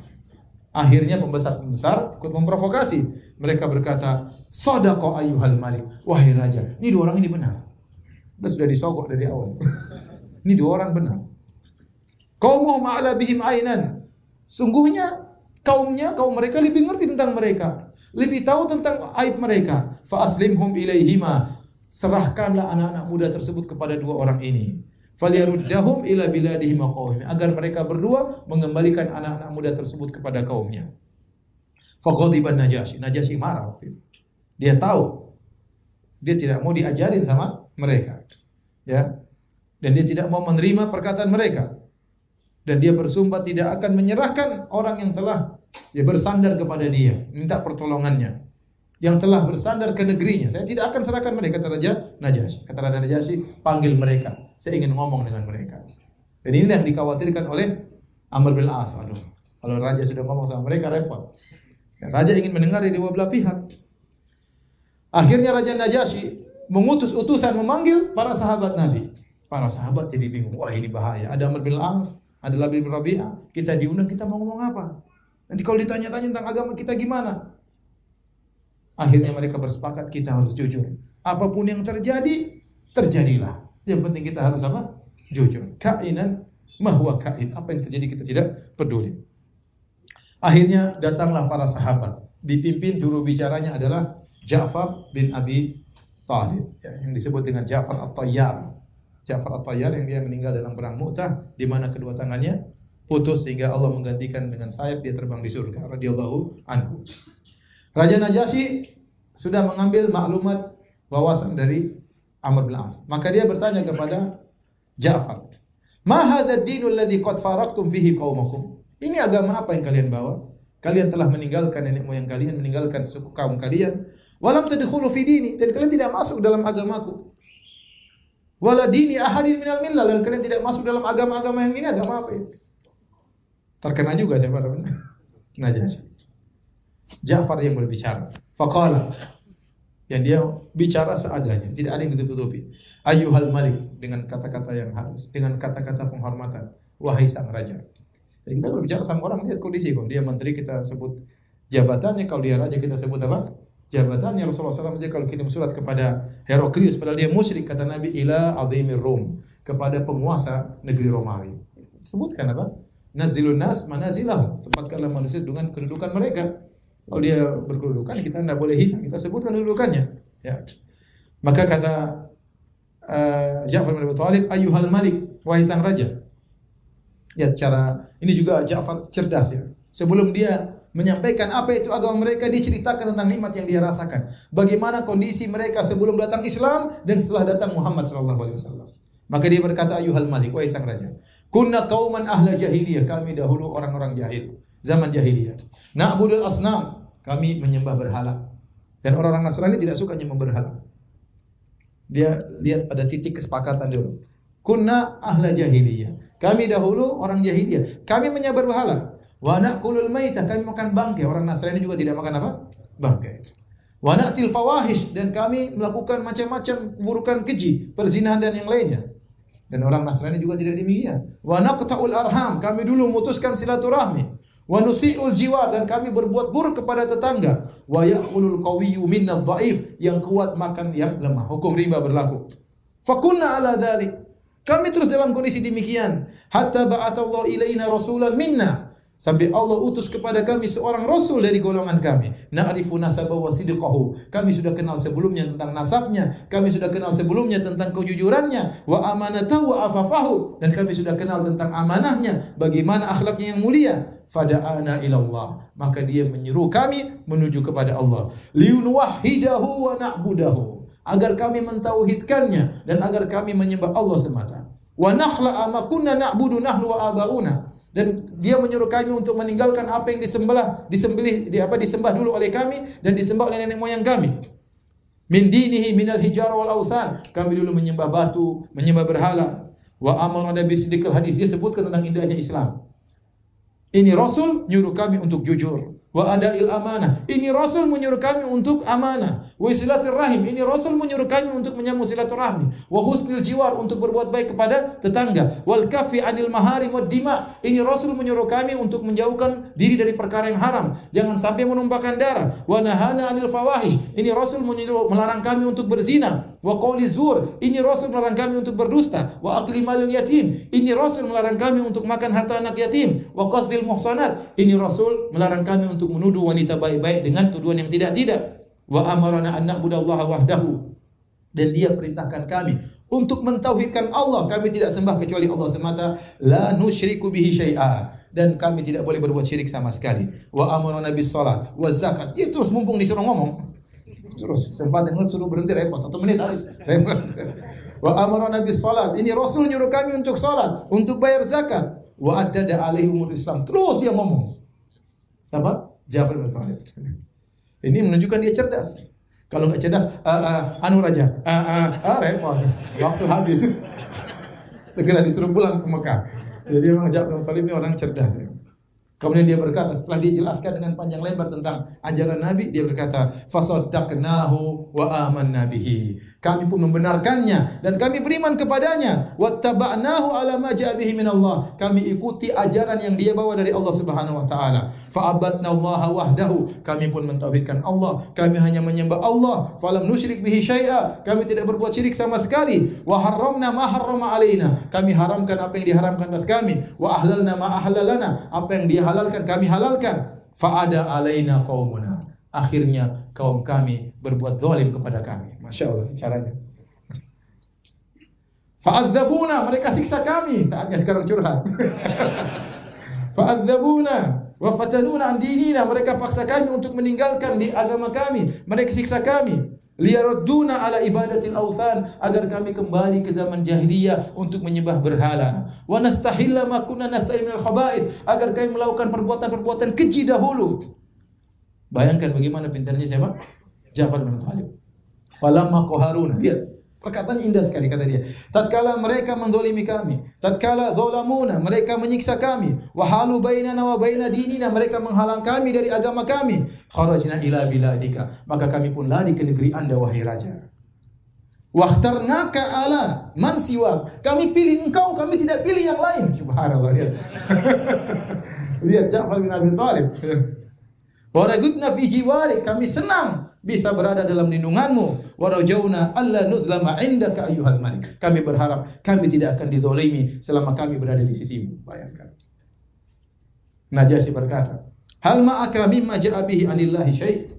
Akhirnya pembesar-pembesar ikut memprovokasi. Mereka berkata, Sodako ayuhal malik. Wahai raja, ini dua orang ini benar. Sudah disogok dari awal. ini dua orang benar. Kaumuhum ma'ala bihim ainan. Sungguhnya kaumnya, kaum mereka lebih ngerti tentang mereka. Lebih tahu tentang aib mereka. Fa aslimhum ilaihima. Serahkanlah anak-anak muda tersebut kepada dua orang ini falyaruddahum ila biladihim qaumihim agar mereka berdua mengembalikan anak-anak muda tersebut kepada kaumnya. Faghadiban Najasyi. Najasyi marah waktu itu. Dia tahu dia tidak mau diajarin sama mereka. Ya. Dan dia tidak mau menerima perkataan mereka. Dan dia bersumpah tidak akan menyerahkan orang yang telah dia bersandar kepada dia, minta pertolongannya yang telah bersandar ke negerinya. Saya tidak akan serahkan mereka kata Raja Najasyi. Kata Raja Najasyi, panggil mereka. Saya ingin ngomong dengan mereka. Dan ini yang dikhawatirkan oleh Amr bin As. Aduh, kalau raja sudah ngomong sama mereka repot. Dan raja ingin mendengar dari dua belah pihak. Akhirnya Raja Najasyi mengutus utusan memanggil para sahabat Nabi. Para sahabat jadi bingung. Wah ini bahaya. Ada Amr bin As, ada Labib bin Rabi'ah. Kita diundang, kita mau ngomong apa? Nanti kalau ditanya-tanya tentang agama kita gimana? Akhirnya mereka bersepakat kita harus jujur. Apa pun yang terjadi, terjadilah. Yang penting kita harus apa? Jujur. Kainan mahwa kain. Apa yang terjadi kita tidak peduli. Akhirnya datanglah para sahabat. Dipimpin juru bicaranya adalah Ja'far bin Abi Talib. Ya, yang disebut dengan Ja'far At-Tayyar. Ja'far At-Tayyar yang dia meninggal dalam perang Mu'tah. Di mana kedua tangannya putus sehingga Allah menggantikan dengan sayap dia terbang di surga radhiyallahu anhu. Raja Najasyi sudah mengambil maklumat wawasan dari Amr bin As. Maka dia bertanya kepada Ja'far, "Ma hadha ad-dinul ladzi qad faraktum fihi qaumakum?" Ini agama apa yang kalian bawa? Kalian telah meninggalkan nenek moyang kalian, meninggalkan suku kaum kalian. Walam tadkhulu fi dini dan kalian tidak masuk dalam agamaku. Wala dini ahadin minal millah dan kalian tidak masuk dalam agama-agama yang ini agama apa ini? Terkena juga siapa namanya? Najasyi. Ja'far yang berbicara. Faqala. Yang dia bicara seadanya, tidak ada yang ditutupi. Ayuhal malik dengan kata-kata yang halus, dengan kata-kata penghormatan. Wahai sang raja. Jadi kita kalau bicara sama orang lihat kondisi kok. Dia menteri kita sebut jabatannya, kalau dia raja kita sebut apa? Jabatannya Rasulullah SAW saja kalau kirim surat kepada Heraklius padahal dia musyrik kata Nabi ila azimir Rum kepada penguasa negeri Romawi. Sebutkan apa? Nazilun nas manazilahum. Tempatkanlah manusia dengan kedudukan mereka. Kalau dia berkedudukan kita tidak boleh hina, kita sebutkan kedudukannya. Ya. Maka kata uh, Ja'far bin Abi Thalib, "Ayyuhal malik, wahai sang raja." Ya, cara ini juga Ja'far cerdas ya. Sebelum dia menyampaikan apa itu agama mereka, diceritakan tentang nikmat yang dia rasakan. Bagaimana kondisi mereka sebelum datang Islam dan setelah datang Muhammad sallallahu alaihi wasallam. Maka dia berkata ayuhal malik wahai sang raja. Kunna kauman ahla jahiliyah, kami dahulu orang-orang jahil, zaman jahiliyah. Na'budul asnam, kami menyembah berhala. Dan orang-orang Nasrani tidak suka menyembah berhala. Dia lihat pada titik kesepakatan dulu. Kunna ahla jahiliyah. Kami dahulu orang jahiliyah. Kami menyembah berhala. Wa na'kulul maita, kami makan bangkai. Orang Nasrani juga tidak makan apa? Bangkai. Wa na'til fawahish dan kami melakukan macam-macam keburukan keji, perzinahan dan yang lainnya. Dan orang Nasrani juga tidak demikian. Wa naqta'ul arham, kami dulu memutuskan silaturahmi. Wa nusi'ul jiwar dan kami berbuat buruk kepada tetangga. Wa ya'kulul qawiyyu minna dhaif, yang kuat makan yang lemah. Hukum riba berlaku. Fakunna ala dhalik. Kami terus dalam kondisi demikian. Hatta ba'athallahu ilaina rasulan minna. Sampai Allah utus kepada kami seorang rasul dari golongan kami. Na'rifu nasabahu wa sidqahu. Kami sudah kenal sebelumnya tentang nasabnya, kami sudah kenal sebelumnya tentang kejujurannya, wa amanatahu wa afafahu dan kami sudah kenal tentang amanahnya, bagaimana akhlaknya yang mulia. Fada'ana ilallah. Maka dia menyeru kami menuju kepada Allah. Liunwahidahu wa na'budahu. Agar kami mentauhidkannya dan agar kami menyembah Allah semata. Wa nakhla ma kunna na'budu nahnu wa abauna dan dia menyuruh kami untuk meninggalkan apa yang disembah disembelih di apa disembah dulu oleh kami dan disembah oleh nenek moyang kami min dinihi minal hijar wal authan kami dulu menyembah batu menyembah berhala wa amara nabi siddiqal hadis dia sebutkan tentang indahnya Islam ini rasul nyuruh kami untuk jujur wa adail amanah. Ini Rasul menyuruh kami untuk amanah. Wa silaturahim. Ini Rasul menyuruh kami untuk menyambung silaturahmi. Wa husnil jiwar untuk berbuat baik kepada tetangga. Wal kafi anil maharim wad dima. Ini Rasul menyuruh kami untuk menjauhkan diri dari perkara yang haram. Jangan sampai menumpahkan darah. Wa nahana anil fawahish. Ini Rasul menyuruh melarang kami untuk berzina. Wa qawli zur. Ini Rasul melarang kami untuk berdusta. Wa akli yatim. Ini Rasul melarang kami untuk makan harta anak yatim. Wa qadhfil muhsanat. Ini Rasul melarang kami untuk menuduh wanita baik-baik dengan tuduhan yang tidak-tidak. Wa amarana an na'budallaha wahdahu. Dan dia perintahkan kami untuk mentauhidkan Allah. Kami tidak sembah kecuali Allah semata. La nusyriku bihi syai'a. Dan kami tidak boleh berbuat syirik sama sekali. Wa amarana bis salat wa zakat. Dia terus mumpung disuruh ngomong. Terus kesempatan suruh berhenti repot. Satu menit habis. Repot. Wa amarana bis salat. Ini Rasul nyuruh kami untuk salat, untuk bayar zakat. Wa adada alaihi umur Islam. Terus dia ngomong. Siapa? Ja'far bin Thalib. Ini menunjukkan dia cerdas. Kalau nggak cerdas, uh, uh, anu raja, uh, uh, uh, repot. Waktu habis. Segera disuruh pulang ke Mekah. Jadi memang Ja'far bin Thalib ini orang cerdas. Ya. Kemudian dia berkata setelah dia jelaskan dengan panjang lebar tentang ajaran Nabi, dia berkata, "Fasaddaqnahu wa amanna bihi." Kami pun membenarkannya dan kami beriman kepadanya. Wattaba'nahu ala ma ja'a bihi min Allah. Kami ikuti ajaran yang dia bawa dari Allah Subhanahu wa taala. Fa'abadna Allah wahdahu. Kami pun mentauhidkan Allah. Kami hanya menyembah Allah. Falam nusyrik bihi syai'a. Kami tidak berbuat syirik sama sekali. Wa harramna ma harrama alaina. Kami haramkan apa yang diharamkan atas kami. Wa ahlalna ma ahlalana. Apa yang dia halalkan kami halalkan. Fa'ada alaina qaumuna. Akhirnya kaum kami berbuat zalim kepada kami. Masya Allah caranya. Fa'adzabuna, mereka siksa kami. Saatnya sekarang curhat. Fa'adzabuna wa fatanuna an dinina, mereka paksa kami untuk meninggalkan di agama kami. Mereka siksa kami. Liyarudduna ala ibadatil awthan agar kami kembali ke zaman jahiliyah untuk menyembah berhala. Wa nastahilla ma nastahil minal khaba'ith agar kami melakukan perbuatan-perbuatan keji dahulu. Bayangkan bagaimana pintarnya siapa? Ja'far bin Thalib. Falamma qaharuna. Lihat. Perkataan indah sekali kata dia. Tatkala mereka mendolimi kami, tatkala zolamuna, mereka menyiksa kami, wahalu bainana wa baina dinina, mereka menghalang kami dari agama kami. Kharajna ila biladika, maka kami pun lari ke negeri Anda wahai raja. Wahtarnaka ala man siwak. Kami pilih engkau, kami tidak pilih yang lain. Subhanallah. Lihat. Lihat Ja'far bin Abi Thalib. Waragutna fi jiwari, kami senang bisa berada dalam lindunganmu. Warajauna alla nuzlama indaka ayyuhal malik. Kami berharap kami tidak akan dizalimi selama kami berada di sisimu. Bayangkan. Najasyi berkata, Hal ma'aka mimma ja'a bihi anillahi syai'?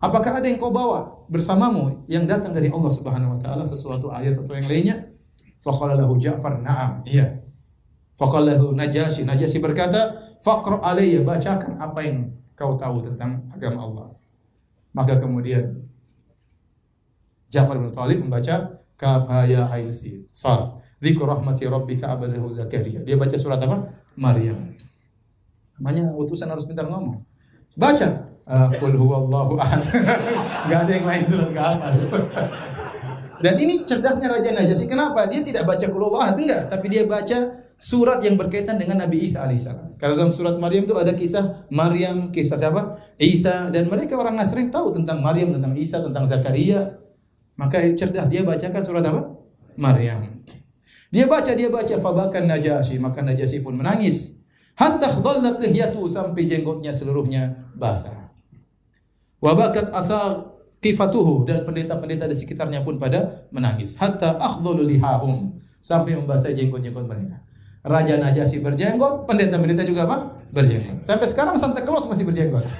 Apakah ada yang kau bawa bersamamu yang datang dari Allah Subhanahu wa taala sesuatu ayat atau yang lainnya? Faqala lahu Ja'far, "Na'am." Iya. Faqala lahu Najasyi. Najasyi berkata, "Faqra alayya, bacakan apa yang kau tahu tentang agama Allah." Maka kemudian Ja'far bin Thalib membaca kafaya ain sin. Sal. Dzikru rahmati rabbika abadahu Zakaria. Dia baca surat apa? Maryam. Namanya utusan harus pintar ngomong. Baca. Uh, Qul huwallahu ahad. Enggak ada yang lain turun ke hafal. Dan ini cerdasnya Raja Najasyi. Kenapa? Dia tidak baca Qul huwallahu ahad enggak, tapi dia baca surat yang berkaitan dengan Nabi Isa alaihissalam. Karena dalam surat Maryam itu ada kisah Maryam, kisah siapa? Isa dan mereka orang Nasrani tahu tentang Maryam, tentang Isa, tentang Zakaria. Maka cerdas dia bacakan surat apa? Maryam. Dia baca, dia baca fabakan Najasyi, maka Najasyi pun menangis. Hatta khadallat lihyatu sampai jenggotnya seluruhnya basah. Wabakat asal kifatuhu dan pendeta-pendeta di sekitarnya pun pada menangis. Hatta akhdhalu lihahum sampai membasahi jenggot-jenggot mereka. Raja Najasyi berjenggot, pendeta-pendeta juga apa? Berjenggot. Sampai sekarang Santa Claus masih berjenggot.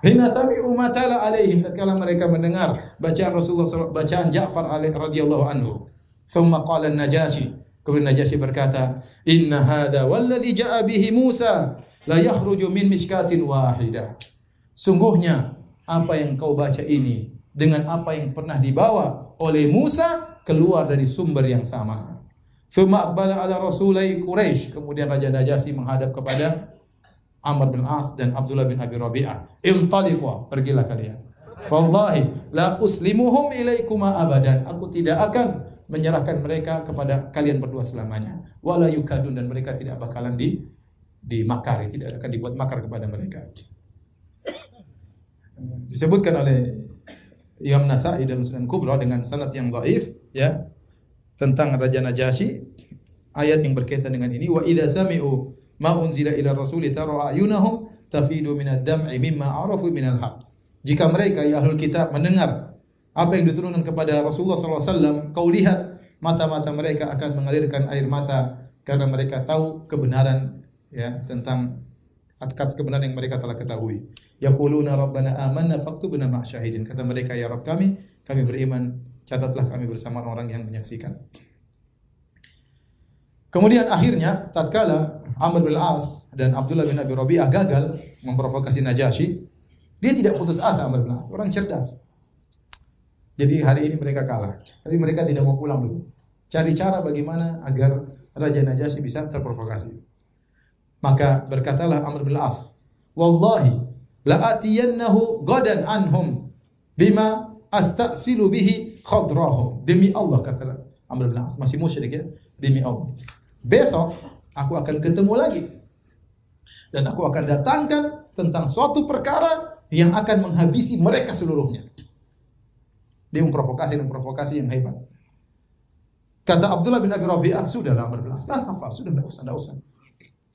Hina sami'u ma tala alaihim tatkala mereka mendengar bacaan Rasulullah bacaan Ja'far alaihi radhiyallahu anhu. Thumma qala an-Najasyi. Kemudian Najasyi berkata, "Inna hadha walladhi ja'a bihi Musa la yakhruju min miskatin wahidah." Sungguhnya apa yang kau baca ini dengan apa yang pernah dibawa oleh Musa keluar dari sumber yang sama. Thumma aqbala ala rasulai Quraisy. Kemudian Raja Najasyi menghadap kepada Amr bin As dan Abdullah bin Abi Rabi'ah. Intaliqu, pergilah kalian. Wallahi la uslimuhum ilaikuma abadan. Aku tidak akan menyerahkan mereka kepada kalian berdua selamanya. Wala yukadun dan mereka tidak bakalan di dimakari, tidak akan dibuat makar kepada mereka. Disebutkan oleh Imam Nasai dan Sunan Kubra dengan sanad yang dhaif ya tentang Raja Najasyi ayat yang berkaitan dengan ini wa idza sami'u ma unzila ila rasuli tara ayunahum tafidu minad dam'i mimma arafu minal haq. Jika mereka ya ahlul kitab mendengar apa yang diturunkan kepada Rasulullah SAW, kau lihat mata-mata mereka akan mengalirkan air mata karena mereka tahu kebenaran ya tentang atas kebenaran yang mereka telah ketahui. Yaquluna rabbana amanna faktubna ma'syahidin. Kata mereka ya Rabb kami, kami beriman, catatlah kami bersama orang-orang yang menyaksikan. Kemudian akhirnya tatkala Amr bin As dan Abdullah bin Abi Rabi'ah gagal memprovokasi Najasyi, dia tidak putus asa Amr bin As, orang cerdas. Jadi hari ini mereka kalah, tapi mereka tidak mau pulang dulu. Cari cara bagaimana agar Raja Najasyi bisa terprovokasi. Maka berkatalah Amr bin As, "Wallahi la atiyannahu gadan anhum bima astasilu bihi khadrahum." Demi Allah kata Amr bin As, masih musyrik ya, demi Allah. Besok aku akan ketemu lagi. Dan aku akan datangkan tentang suatu perkara yang akan menghabisi mereka seluruhnya. Dia memprovokasi dan provokasi yang hebat. Kata Abdullah bin Abi Rabi'ah, sudahlah Amr bin As, lah tafar, sudah tidak usah, tidak usah.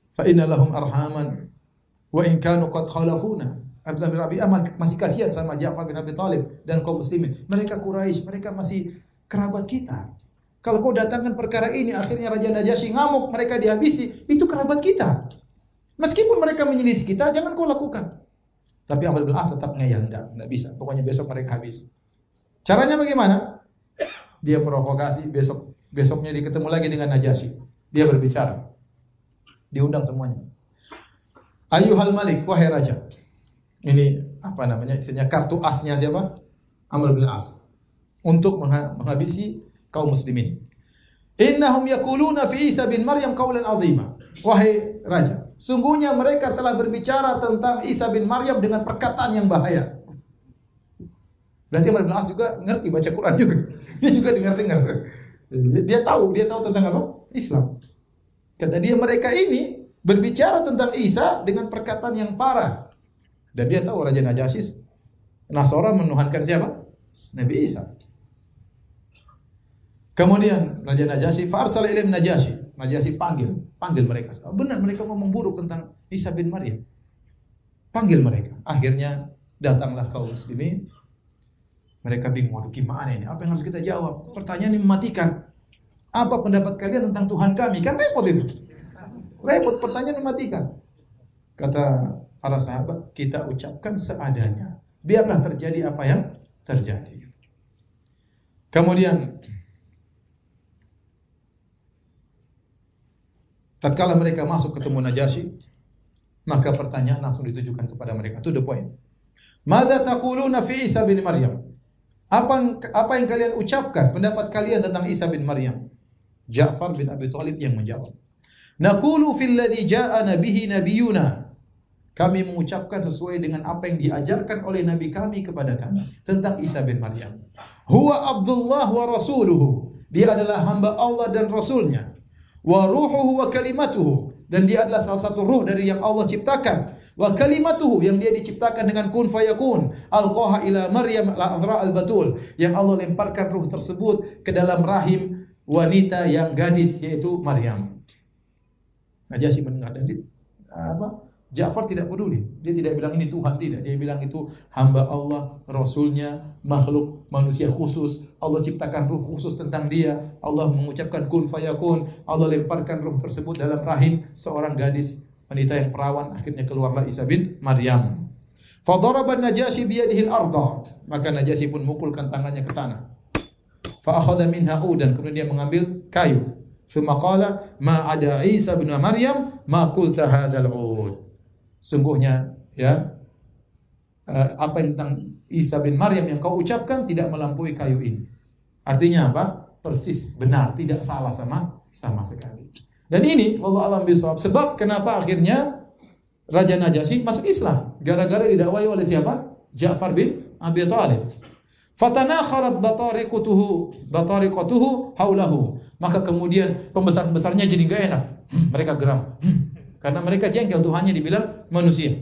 Fa inna lahum arhaman wa in kanu qad khalafuna. Abdullah bin Rabi'ah masih kasihan sama Ja'far bin Abi Talib dan kaum muslimin. Mereka Quraisy, mereka masih kerabat kita. Kalau kau datangkan perkara ini, akhirnya Raja Najasyi ngamuk, mereka dihabisi, itu kerabat kita. Meskipun mereka menyelisih kita, jangan kau lakukan. Tapi Amr bin As tetap ngeyel, enggak, enggak bisa. Pokoknya besok mereka habis. Caranya bagaimana? Dia provokasi, besok besoknya dia ketemu lagi dengan Najasyi. Dia berbicara. Diundang semuanya. Ayuhal Malik, wahai raja. Ini apa namanya? Isinya kartu asnya siapa? Amr bin As. Untuk menghabisi kaum muslimin. Innahum yakuluna fi Isa bin Maryam qaulan azima. Wahai raja, sungguhnya mereka telah berbicara tentang Isa bin Maryam dengan perkataan yang bahaya. Berarti Amr bin As juga ngerti baca Quran juga. Dia juga dengar-dengar. Dia tahu, dia tahu tentang apa? Islam. Kata dia mereka ini berbicara tentang Isa dengan perkataan yang parah. Dan dia tahu Raja Najasyi Nasora menuhankan siapa? Nabi Isa. Kemudian Raja Najasyi farsal ilim Najasyi. Najasyi panggil, panggil mereka. Oh, benar mereka ngomong buruk tentang Isa bin Maryam. Panggil mereka. Akhirnya datanglah kaum muslimin. Mereka bingung, waduh gimana ini? Apa yang harus kita jawab? Pertanyaan ini mematikan. Apa pendapat kalian tentang Tuhan kami? Kan repot itu. Repot, pertanyaan mematikan. Kata para sahabat, kita ucapkan seadanya. Biarlah terjadi apa yang terjadi. Kemudian tatkala mereka masuk ketemu Najasyi, maka pertanyaan langsung ditujukan kepada mereka. Itu the point. Mada taquluna fi Isa bin Maryam? Apa apa yang kalian ucapkan pendapat kalian tentang Isa bin Maryam? Ja'far bin Abi Thalib yang menjawab. Naqulu fil ladzi ja'ana bihi nabiyuna. Kami mengucapkan sesuai dengan apa yang diajarkan oleh nabi kami kepada kami tentang Isa bin Maryam. Huwa Abdullah wa rasuluhu. Dia adalah hamba Allah dan rasulnya. Wa ruhuhu wa kalimatuhu dan dia adalah salah satu ruh dari yang Allah ciptakan. Wa kalimatuhu yang dia diciptakan dengan kun fayakun. Alqaha ila Maryam al-adra al-batul yang Allah lemparkan ruh tersebut ke dalam rahim wanita yang gadis yaitu Maryam. Najasyi mendengar dan apa? Ja'far tidak peduli. Dia tidak bilang ini Tuhan, tidak. Dia bilang itu hamba Allah, Rasulnya, makhluk manusia khusus. Allah ciptakan ruh khusus tentang dia. Allah mengucapkan kun fayakun. Allah lemparkan ruh tersebut dalam rahim seorang gadis wanita yang perawan. Akhirnya keluarlah Isa bin Maryam. Fadaraba Najasyi biyadihi al-arda. Maka Najasyi pun mukulkan tangannya ke tanah. Fa akhadha minha. Kemudian dia mengambil kayu. Thumma qala ma ada Isa bin Maryam ma qulta ud. Sungguhnya ya uh, apa tentang Isa bin Maryam yang kau ucapkan tidak melampaui kayu ini. Artinya apa? Persis benar, tidak salah sama sama sekali. Dan ini Allah alam bisawab sebab kenapa akhirnya Raja Najasyi masuk Islam gara-gara didakwai oleh siapa? Ja'far bin Abi Thalib. Fatanakharat batariqutuhu batariqutuhu haulahu. Maka kemudian pembesar-besarnya jadi gak enak. Hmm, mereka geram. Karena mereka jengkel Tuhannya dibilang manusia.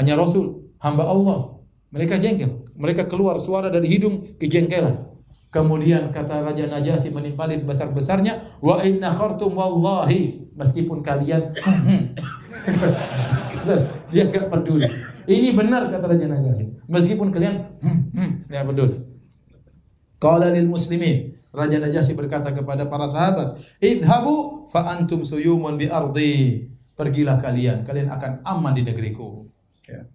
Hanya Rasul, hamba Allah. Mereka jengkel. Mereka keluar suara dari hidung kejengkelan. Kemudian kata Raja Najasyi menimpali besar-besarnya, wa inna khartum wallahi meskipun kalian dia enggak peduli. Ini benar kata Raja Najasyi. Meskipun kalian enggak peduli. Qala lil muslimin. Raja Najasyi berkata kepada para sahabat, "Idhabu fa antum suyumun bi ardi." Pergilah kalian, kalian akan aman di negeriku. Ya.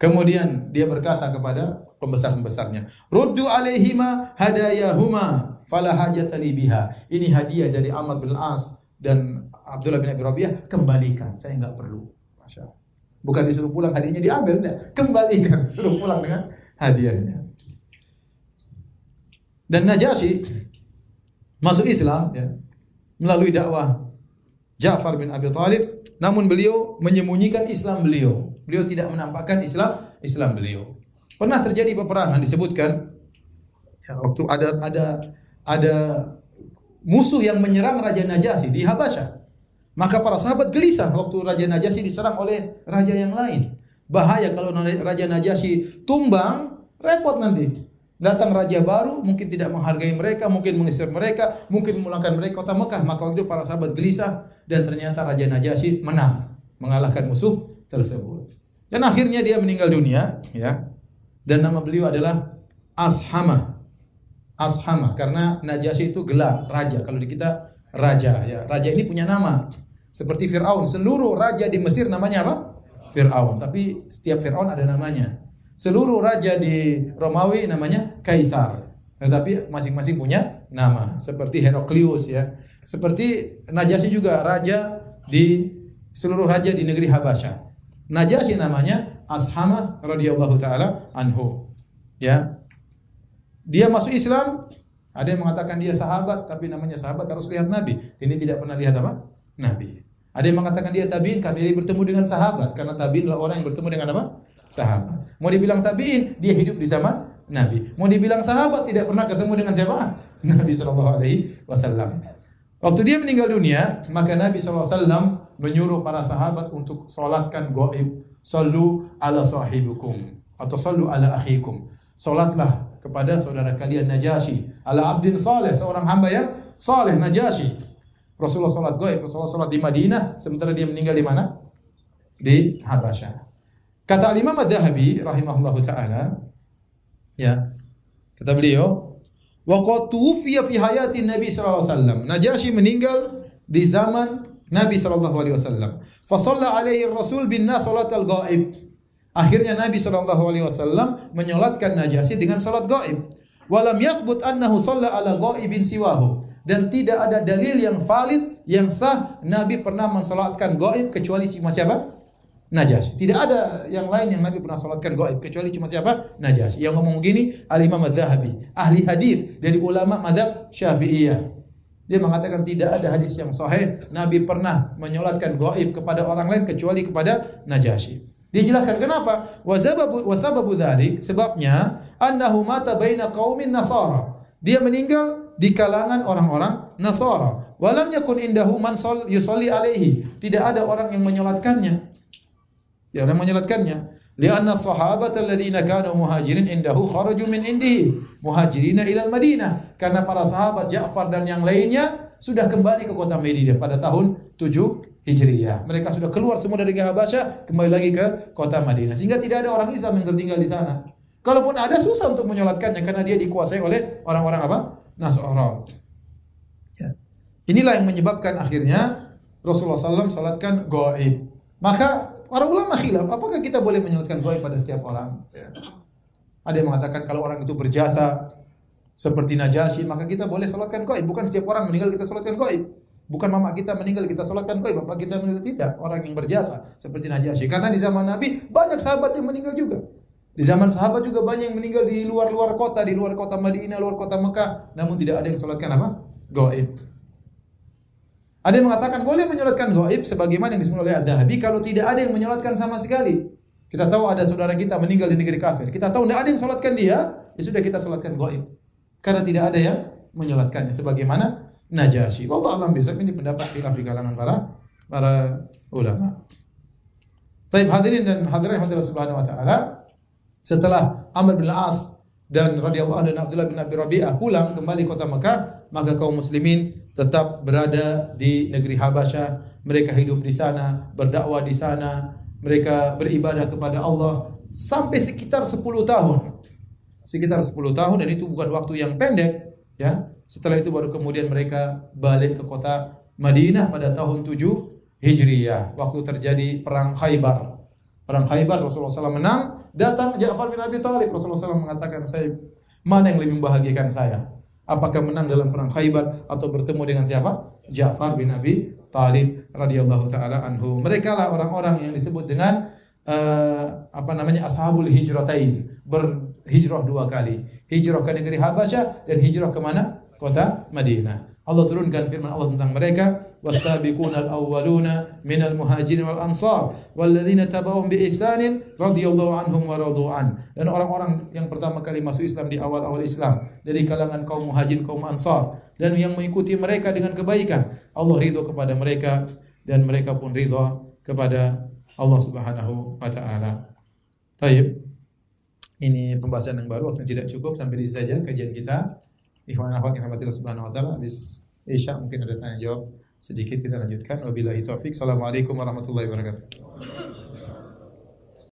Kemudian dia berkata kepada pembesar-pembesarnya, "Ruddu alaihima hadayahuma fala hajata biha." Ini hadiah dari Amr bin As dan Abdullah bin Abi Rabi'ah, kembalikan, saya enggak perlu. Masya Allah. Bukan disuruh pulang hadiahnya diambil, enggak. Kembalikan, suruh pulang dengan hadiahnya. Dan Najasyi masuk Islam ya, melalui dakwah Ja'far bin Abi Thalib, namun beliau menyembunyikan Islam beliau. Beliau tidak menampakkan Islam Islam beliau. Pernah terjadi peperangan disebutkan ya, waktu ada ada ada musuh yang menyerang Raja Najasyi di Habasyah. Maka para sahabat gelisah waktu Raja Najasyi diserang oleh raja yang lain. Bahaya kalau Raja Najasyi tumbang, repot nanti. Datang raja baru, mungkin tidak menghargai mereka, mungkin mengisir mereka, mungkin memulangkan mereka kota Mekah. Maka waktu itu para sahabat gelisah dan ternyata Raja Najasyi menang, mengalahkan musuh tersebut. Dan akhirnya dia meninggal dunia, ya. Dan nama beliau adalah Ashama. Ashama karena Najasyi itu gelar raja. Kalau di kita raja, ya. Raja ini punya nama. Seperti Firaun, seluruh raja di Mesir namanya apa? Firaun. Tapi setiap Firaun ada namanya. Seluruh raja di Romawi namanya kaisar. Tetapi masing-masing punya nama. Seperti Heraklius ya. Seperti Najasyi juga raja di seluruh raja di negeri Habasyah. Najasyi namanya Ashama radhiyallahu taala anhu. Ya. Dia masuk Islam, ada yang mengatakan dia sahabat, tapi namanya sahabat harus lihat Nabi. Ini tidak pernah lihat apa? Nabi. Ada yang mengatakan dia tabiin karena dia bertemu dengan sahabat. Karena tabiin adalah orang yang bertemu dengan apa? Sahabat. Mau dibilang tabiin, dia hidup di zaman Nabi. Mau dibilang sahabat, tidak pernah ketemu dengan siapa? Nabi Shallallahu Alaihi Wasallam. Waktu dia meninggal dunia, maka Nabi SAW menyuruh para sahabat untuk solatkan goib. Sallu ala sahibukum. Atau sallu ala akhikum. Solatlah kepada saudara kalian Najasyi. Ala abdin saleh, seorang hamba yang saleh Najasyi. Rasulullah salat goib, Rasulullah salat di Madinah, sementara dia meninggal di mana? Di Habasyah. Kata Imam Az-Zahabi rahimahullahu taala ya. Kata beliau, "Wa qad tuwfiya fi hayati Nabi sallallahu alaihi wasallam." Najasyi meninggal di zaman Nabi sallallahu alaihi wasallam. Fa shalla alaihi Rasul bin nas salatal ghaib. Akhirnya Nabi sallallahu alaihi wasallam menyolatkan Najasyi dengan salat gaib. Walam yathbut annahu shalla ala ghaibin siwahu. Dan tidak ada dalil yang valid yang sah Nabi pernah mensolatkan gaib kecuali siapa? Najasyi. Tidak ada yang lain yang Nabi pernah salatkan gaib kecuali cuma siapa? Najasyi. Yang ngomong gini Al-Imam Az-Zahabi, ahli hadis dari ulama mazhab Syafi'iyah. Dia mengatakan tidak ada hadis yang sahih Nabi pernah menyolatkan gaib kepada orang lain kecuali kepada Najasyi. Dia jelaskan kenapa? Wasababu wasababu dzalik sebabnya annahu mata baina qaumin nasara. Dia meninggal di kalangan orang-orang Nasara. Walam yakun indahu man yusalli alaihi. Tidak ada orang yang menyolatkannya. Tidak ada yang menyolatkannya. Lianna sahabat alladziina kanu muhajirin indahu kharaju min indihi muhajirina ila madinah Karena para sahabat Ja'far dan yang lainnya sudah kembali ke kota Madinah pada tahun 7 Hijriyah. Mereka sudah keluar semua dari Habasyah, kembali lagi ke kota Madinah. Sehingga tidak ada orang Islam yang tertinggal di sana. Kalaupun ada susah untuk menyolatkannya karena dia dikuasai oleh orang-orang apa? Nasara. Ya. Inilah yang menyebabkan akhirnya Rasulullah SAW salatkan gaib. Maka Para ulama khilaf, apakah kita boleh menyolatkan gaib pada setiap orang? Ya. Ada yang mengatakan kalau orang itu berjasa seperti Najasyi, maka kita boleh salatkan gaib. Bukan setiap orang meninggal kita salatkan gaib. Bukan mama kita meninggal kita salatkan gaib, bapak kita meninggal tidak. Orang yang berjasa seperti Najasyi. Karena di zaman Nabi banyak sahabat yang meninggal juga. Di zaman sahabat juga banyak yang meninggal di luar-luar kota, di luar kota Madinah, luar kota Mekah, namun tidak ada yang salatkan apa? Gaib. Ada yang mengatakan boleh menyolatkan gaib sebagaimana yang disebut oleh Ad-Dahabi kalau tidak ada yang menyolatkan sama sekali. Kita tahu ada saudara kita meninggal di negeri kafir. Kita tahu tidak ada yang solatkan dia, ya sudah kita solatkan gaib. Karena tidak ada yang menyolatkannya sebagaimana Najasyi. Wallah alam besok ini pendapat khilaf di kalangan para para ulama. Taib hadirin dan hadirin hadirin subhanahu wa ta'ala setelah Amr bin As dan radhiyallahu anhu dan Abdullah bin Abi Rabi'ah pulang kembali kota Mekah, maka kaum muslimin tetap berada di negeri Habasyah, mereka hidup di sana, berdakwah di sana, mereka beribadah kepada Allah sampai sekitar 10 tahun. Sekitar 10 tahun dan itu bukan waktu yang pendek, ya. Setelah itu baru kemudian mereka balik ke kota Madinah pada tahun 7 Hijriyah, waktu terjadi perang Khaybar. Perang Khaybar Rasulullah SAW menang, datang Ja'far bin Abi Thalib. Rasulullah SAW mengatakan, "Saya mana yang lebih membahagiakan saya?" Apakah menang dalam perang Khaybar atau bertemu dengan siapa? Ja'far bin Abi Talib radhiyallahu taala anhu. Mereka lah orang-orang yang disebut dengan uh, apa namanya ashabul hijratain, berhijrah dua kali. Hijrah ke negeri Habasyah dan hijrah ke mana? Kota Madinah. Allah turunkan firman Allah tentang mereka wasabiqunal awwaluna minal muhajirin wal ansar walladzina tabauhum bi ihsanin radhiyallahu anhum wa radu an dan orang-orang yang pertama kali masuk Islam di awal-awal Islam dari kalangan kaum muhajirin kaum ansar dan yang mengikuti mereka dengan kebaikan Allah ridho kepada mereka dan mereka pun ridho kepada Allah Subhanahu wa taala. Taib. Ini pembahasan yang baru waktu tidak cukup sampai di sini saja kajian kita. Ikhwan akhwat yang rahmatillah subhanahu wa taala habis Isya mungkin ada tanya jawab sedikit kita lanjutkan. Wabillahi taufik assalamualaikum warahmatullahi wabarakatuh